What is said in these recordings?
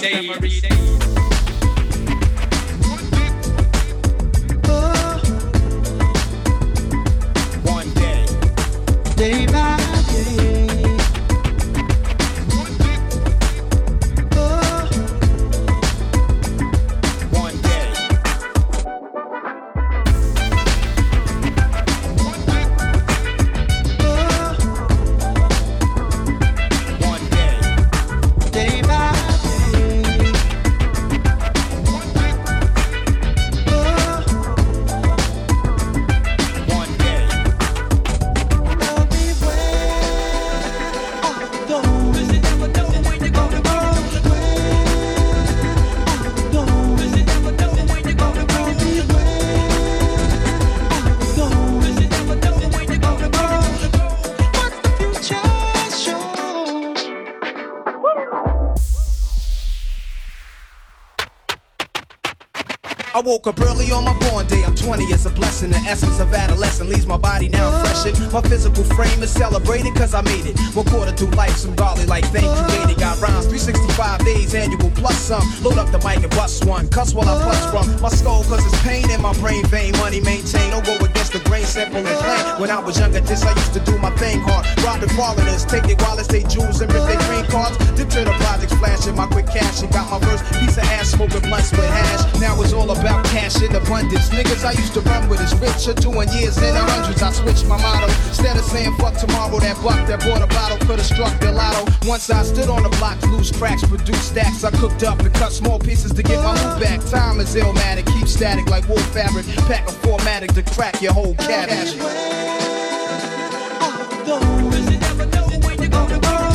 One day. day woke up early on my born day. I'm 20, it's a blessing. The essence of adolescence leaves my body now freshened. My physical frame is celebrated cause I made it. One quarter to life, some golly like thank you, lady. Got rhymes 365 days, annual plus some. Load up the mic and bust one. Cuss while I plus from my skull cause it's pain in my brain vein. Money maintain, don't go against the grain, simple and plain. When I was younger, this I used to do my thing hard. Robbing foreigners, take their wallets, they jewels, and rip their green cards. Dip to the projects, flashing my cash. And got my first piece of ass smoking blunts with hash. Now it's all about cash in abundance. Niggas I used to run with is richer, doing years in the hundreds. I switched my motto. Instead of saying fuck tomorrow, that buck that bought a bottle could've struck the lotto. Once I stood on the block, loose cracks, produced stacks. I cooked up and cut small pieces to get my move back. Time is illmatic, keep static like wool fabric. Pack a formatic to crack your whole cabbage. Never know when go. Those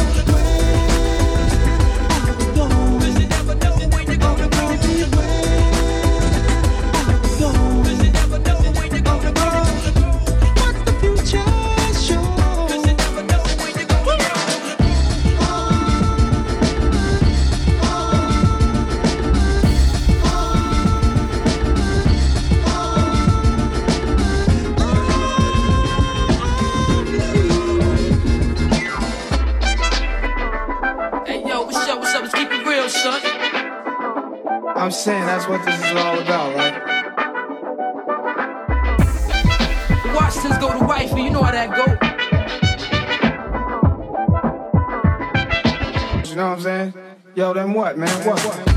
saying that's what this is all about, right? The Washingtons go to wifey, you know how that go. You know what I'm saying? Yo, then what, man? What? One